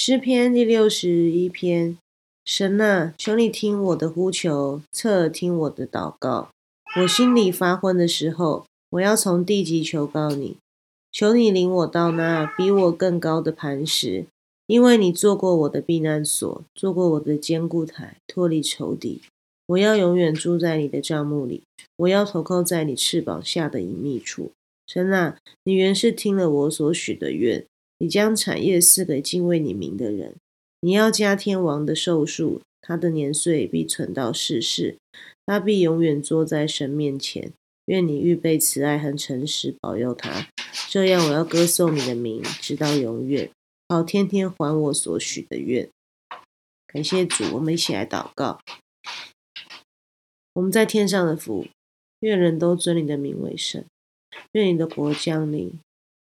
诗篇第六十一篇，神啊，求你听我的呼求，侧耳听我的祷告。我心里发昏的时候，我要从地极求告你，求你领我到那比我更高的磐石，因为你做过我的避难所，做过我的坚固台，脱离仇敌。我要永远住在你的帐幕里，我要投靠在你翅膀下的隐秘处。神啊，你原是听了我所许的愿，你将产业赐给敬畏你名的人。你要加天王的寿数，他的年岁必存到世世，他必永远坐在神面前。愿你预备慈爱和诚实保佑他，这样我要歌颂你的名，直到永远，好天天还我所许的愿。感谢主，我们一起来祷告。我们在天上的福，愿人都尊你的名为圣。愿你的国降临，